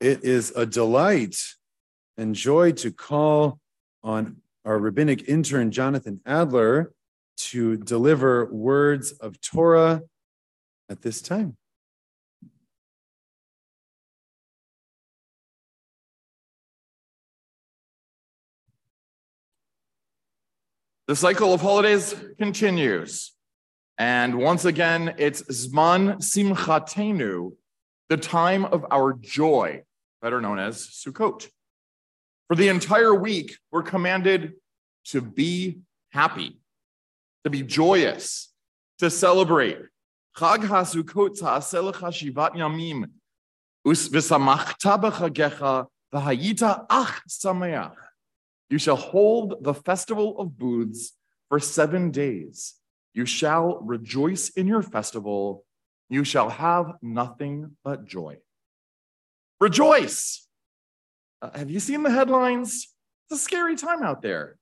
It is a delight and joy to call on our rabbinic intern, Jonathon Adler, to deliver words of Torah at this time. The cycle of holidays continues. And once again, it's Zman Simchatenu, the time of our joy, better known as Sukkot. For the entire week, we're commanded to be happy, to be joyous, to celebrate. Chag HaSukkot ta'aselecha shivat yamim. You shall hold the festival of booths for seven days. You shall rejoice in your festival. You shall have nothing but joy. Rejoice. Uh, have you seen the headlines? It's a scary time out there.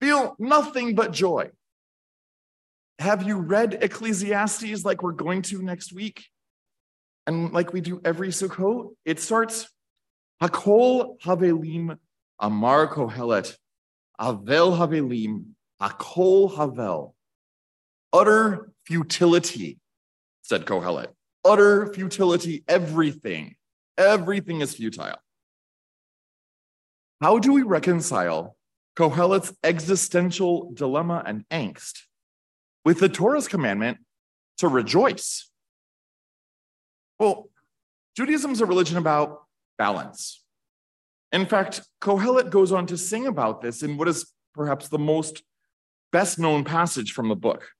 Feel nothing but joy. Have you read Ecclesiastes like we're going to next week? And like we do every Sukkot, it starts Hakol Havelim Amar Kohelet, Avel Havelim, Akol Havel. Utter futility, said Kohelet. Utter futility, everything. Everything is futile. How do we reconcile Kohelet's existential dilemma and angst with the Torah's commandment to rejoice? Well, Judaism is a religion about balance. In fact, Kohelet goes on to sing about this in what is perhaps the most best known passage from the book,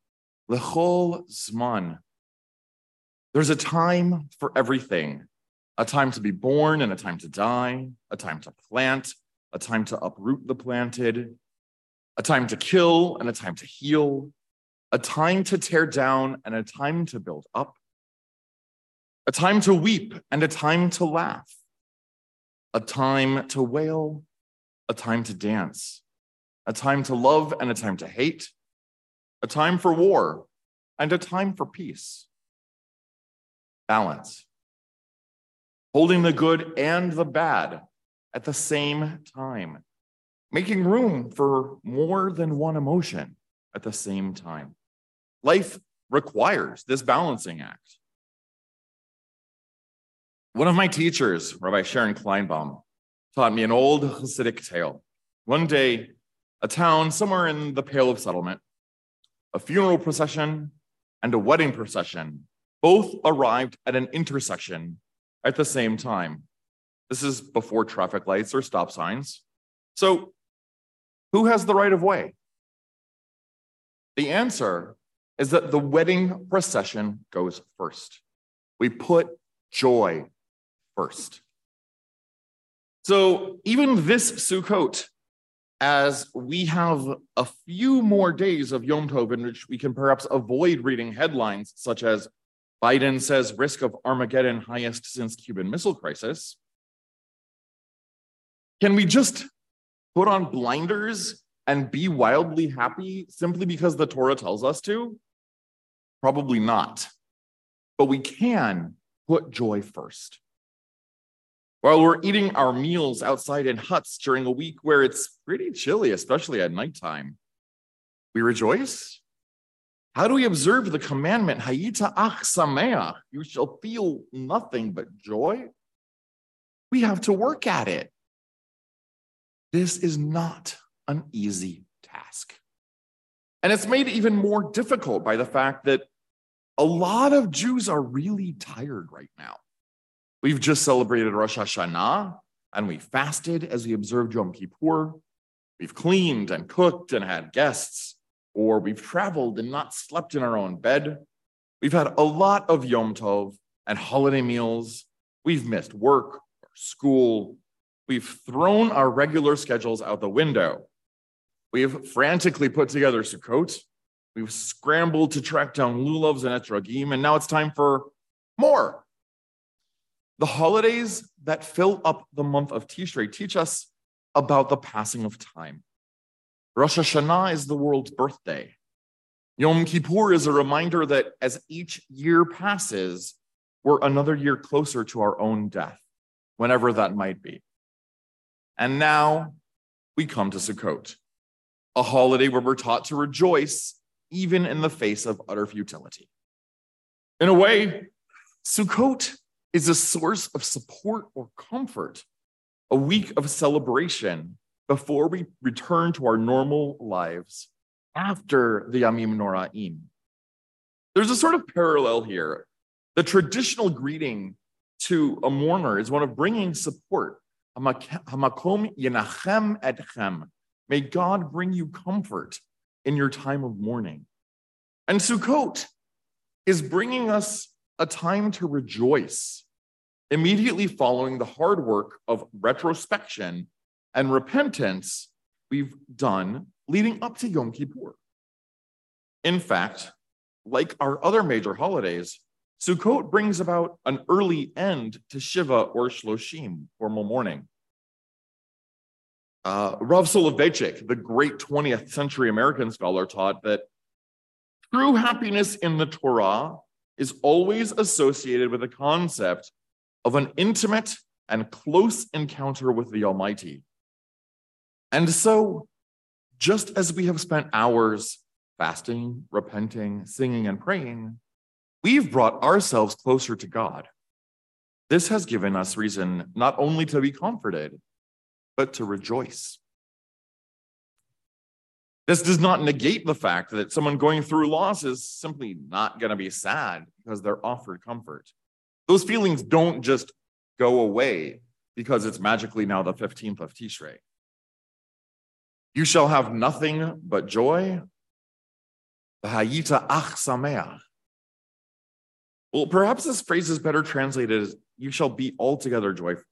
Lechol Zman. There's a time for everything a time to be born and a time to die, a time to plant, a time to uproot the planted, a time to kill and a time to heal, a time to tear down and a time to build up, a time to weep and a time to laugh, a time to wail, a time to dance, a time to love and a time to hate, a time for war and a time for peace. Balance. Holding the good and the bad at the same time, making room for more than one emotion at the same time. Life requires this balancing act. One of my teachers, Rabbi Sharon Kleinbaum, taught me an old Hasidic tale. One day, a town somewhere in the Pale of Settlement, a funeral procession and a wedding procession both arrived at an intersection at the same time. This is before traffic lights or stop signs. So, who has the right of way? The answer is that the wedding procession goes first. We put joy first. So even this Sukkot, as we have a few more days of Yom Tov in which we can perhaps avoid reading headlines such as Biden says risk of Armageddon highest since Cuban Missile Crisis, can we just put on blinders and be wildly happy simply because the Torah tells us to? Probably not. But we can put joy first. While we're eating our meals outside in huts during a week where it's pretty chilly, especially at nighttime, we rejoice. How do we observe the commandment, Hayita ach sameach, you shall feel nothing but joy? We have to work at it. This is not an easy task. And it's made even more difficult by the fact that a lot of Jews are really tired right now. We've just celebrated Rosh Hashanah and we fasted as we observed Yom Kippur. We've cleaned and cooked and had guests, or we've traveled and not slept in our own bed. We've had a lot of Yom Tov and holiday meals. We've missed work or school. We've thrown our regular schedules out the window. We've frantically put together Sukkot. We've scrambled to track down lulavs and etrogim, and now it's time for more. The holidays that fill up the month of Tishrei teach us about the passing of time. Rosh Hashanah is the world's birthday. Yom Kippur is a reminder that as each year passes, we're another year closer to our own death, whenever that might be. And now we come to Sukkot, a holiday where we're taught to rejoice even in the face of utter futility. In a way, Sukkot is a source of support or comfort, a week of celebration before we return to our normal lives after the Yamim Noraim. There's a sort of parallel here. The traditional greeting to a mourner is one of bringing support. Hamakom yenachem etchem. May God bring you comfort in your time of mourning. And Sukkot is bringing us a time to rejoice immediately following the hard work of retrospection and repentance we've done leading up to Yom Kippur. In fact, like our other major holidays, Sukkot brings about an early end to Shiva or Shloshim, formal mourning. Uh, Rav Soloveitchik, the great 20th century American scholar, taught that true happiness in the Torah is always associated with the concept of an intimate and close encounter with the Almighty. And so, just as we have spent hours fasting, repenting, singing, and praying, we've brought ourselves closer to God. This has given us reason not only to be comforted, but to rejoice. This does not negate the fact that someone going through loss is simply not going to be sad because they're offered comfort. Those feelings don't just go away because it's magically now the 15th of Tishrei. You shall have nothing but joy V'hayita ach. Well, perhaps this phrase is better translated as you shall be altogether joyful.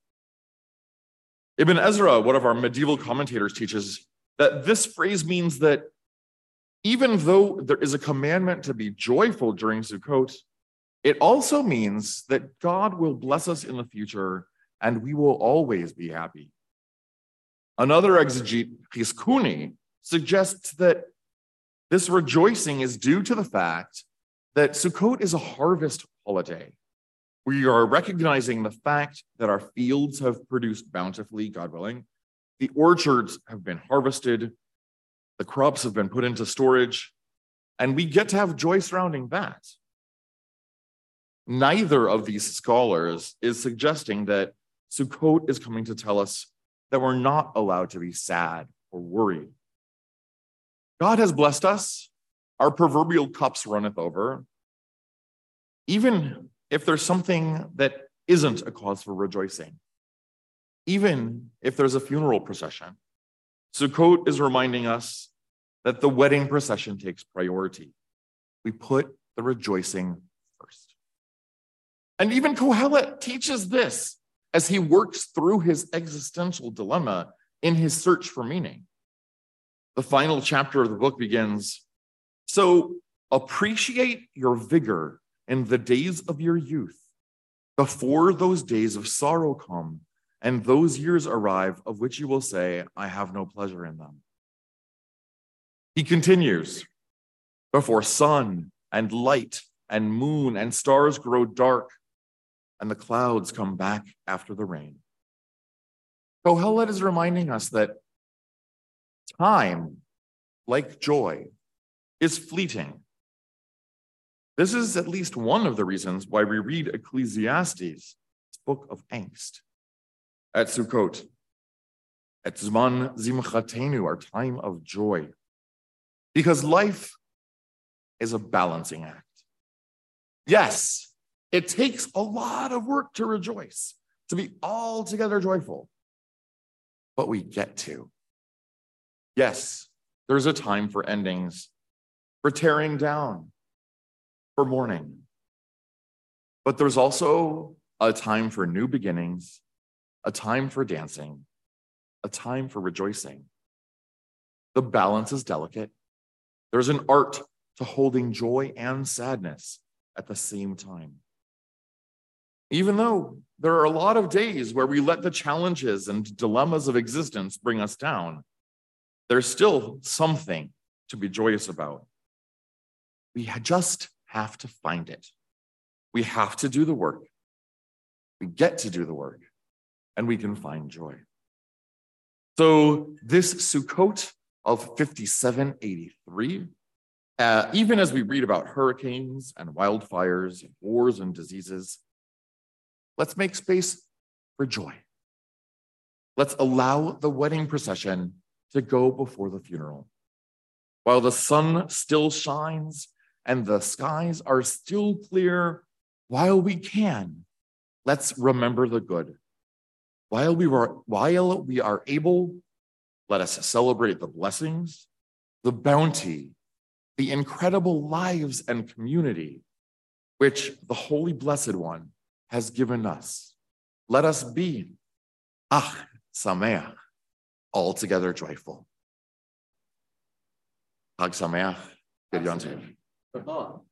Ibn Ezra, one of our medieval commentators, teaches that this phrase means that even though there is a commandment to be joyful during Sukkot, it also means that God will bless us in the future and we will always be happy. Another exegete, Chizkuni, suggests that this rejoicing is due to the fact that Sukkot is a harvest holiday. We are recognizing the fact that our fields have produced bountifully, God willing. The orchards have been harvested, the crops have been put into storage, and we get to have joy surrounding that. Neither of these scholars is suggesting that Sukkot is coming to tell us that we're not allowed to be sad or worried God has blessed us. Our proverbial cups runneth over. Even if there's something that isn't a cause for rejoicing, even if there's a funeral procession, Sukkot is reminding us that the wedding procession takes priority. We put the rejoicing first. And even Kohelet teaches this as he works through his existential dilemma in his search for meaning the final chapter of the book begins So appreciate your vigor in the days of your youth, before those days of sorrow come and those years arrive of which you will say, I have no pleasure in them. He continues, before sun and light and moon and stars grow dark and the clouds come back after the rain. Kohelet is reminding us that Time, like joy, is fleeting. This is at least one of the reasons why we read Ecclesiastes, book of angst, at Sukkot, at Zman Simchatenu, our time of joy. Because life is a balancing act. Yes, it takes a lot of work to rejoice, to be altogether joyful, but we get to. Yes, there's a time for endings, for tearing down, for mourning. But there's also a time for new beginnings, a time for dancing, a time for rejoicing. The balance is delicate. There's an art to holding joy and sadness at the same time. Even though there are a lot of days where we let the challenges and dilemmas of existence bring us down, there's still something to be joyous about. We just have to find it. We have to do the work. We get to do the work. and we can find joy. So this Sukkot of 5783, uh, even as we read about hurricanes and wildfires, and wars and diseases, let's make space for joy. Let's allow the wedding procession to go before the funeral. While the sun still shines and the skies are still clear, while we can, let's remember the good. While we, were, while we are able, let us celebrate the blessings, the bounty, the incredible lives and community which the Holy Blessed One has given us. Let us be, ah, sameach, altogether joyful. Hag sameach, good Yom